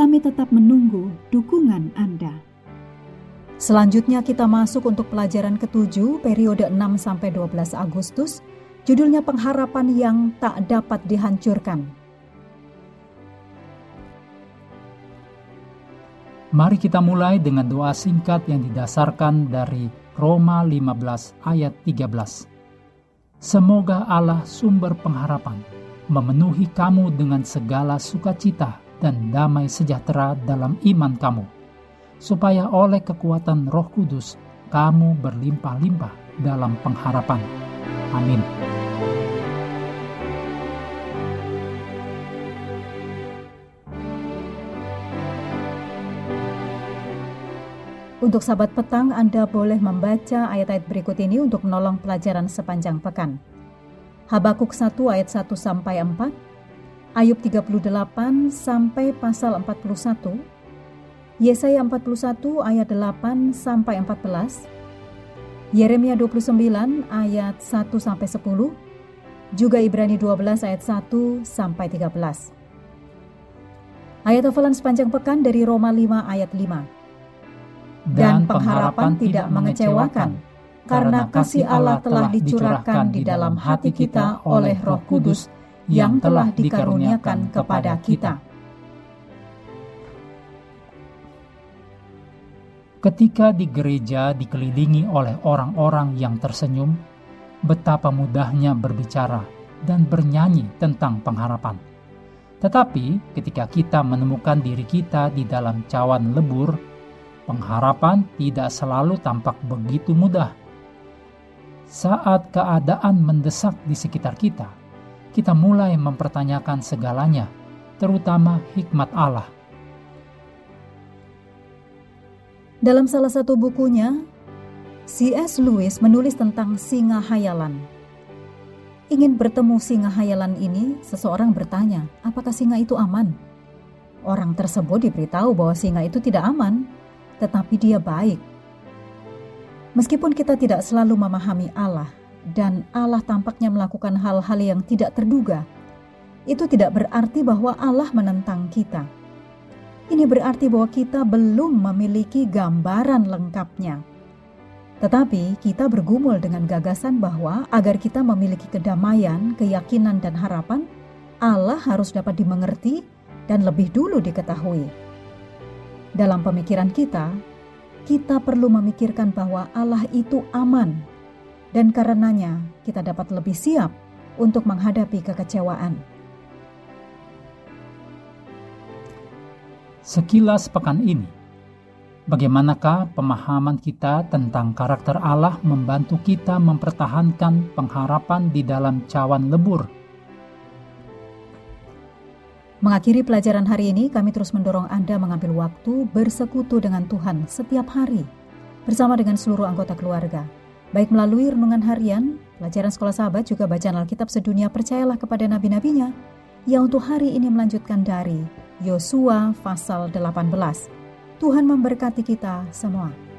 Kami tetap menunggu dukungan Anda. Selanjutnya kita masuk untuk pelajaran ketujuh periode 6 sampai 12 Agustus. Judulnya pengharapan yang tak dapat dihancurkan. Mari kita mulai dengan doa singkat yang didasarkan dari Roma 15 ayat 13. Semoga Allah sumber pengharapan memenuhi kamu dengan segala sukacita dan damai sejahtera dalam iman kamu, supaya oleh kekuatan Roh Kudus kamu berlimpah-limpah dalam pengharapan. Amin. Untuk sahabat petang, Anda boleh membaca ayat-ayat berikut ini untuk menolong pelajaran sepanjang pekan. Habakuk 1 ayat 1 sampai 4, Ayub 38 sampai pasal 41, Yesaya 41 ayat 8 sampai 14, Yeremia 29 ayat 1 sampai 10, juga Ibrani 12 ayat 1 sampai 13. Ayat hafalan sepanjang pekan dari Roma 5 ayat 5. Dan pengharapan tidak mengecewakan, karena kasih Allah telah dicurahkan di dalam hati kita oleh Roh Kudus yang telah dikaruniakan kepada kita. Ketika di gereja dikelilingi oleh orang-orang yang tersenyum, betapa mudahnya berbicara dan bernyanyi tentang pengharapan. Tetapi ketika kita menemukan diri kita di dalam cawan lebur, pengharapan tidak selalu tampak begitu mudah. Saat keadaan mendesak di sekitar kita, kita mulai mempertanyakan segalanya, terutama hikmat Allah. Dalam salah satu bukunya, C.S. Lewis menulis tentang singa hayalan. Ingin bertemu singa hayalan ini, seseorang bertanya, apakah singa itu aman? Orang tersebut diberitahu bahwa singa itu tidak aman, tetapi dia baik. Meskipun kita tidak selalu memahami Allah, dan Allah tampaknya melakukan hal-hal yang tidak terduga, itu tidak berarti bahwa Allah menentang kita. Ini berarti bahwa kita belum memiliki gambaran lengkapnya. Tetapi kita bergumul dengan gagasan bahwa agar kita memiliki kedamaian, keyakinan, dan harapan, Allah harus dapat dimengerti dan lebih dulu diketahui. Dalam pemikiran kita, kita perlu memikirkan bahwa Allah itu aman dan karenanya kita dapat lebih siap untuk menghadapi kekecewaan. Sekilas pekan ini, bagaimanakah pemahaman kita tentang karakter Allah membantu kita mempertahankan pengharapan di dalam cawan lebur? Mengakhiri pelajaran hari ini, kami terus mendorong Anda mengambil waktu bersekutu dengan Tuhan setiap hari bersama dengan seluruh anggota keluarga baik melalui renungan harian, pelajaran sekolah sahabat, juga bacaan Alkitab sedunia percayalah kepada nabi-nabinya, yang untuk hari ini melanjutkan dari Yosua pasal 18. Tuhan memberkati kita semua.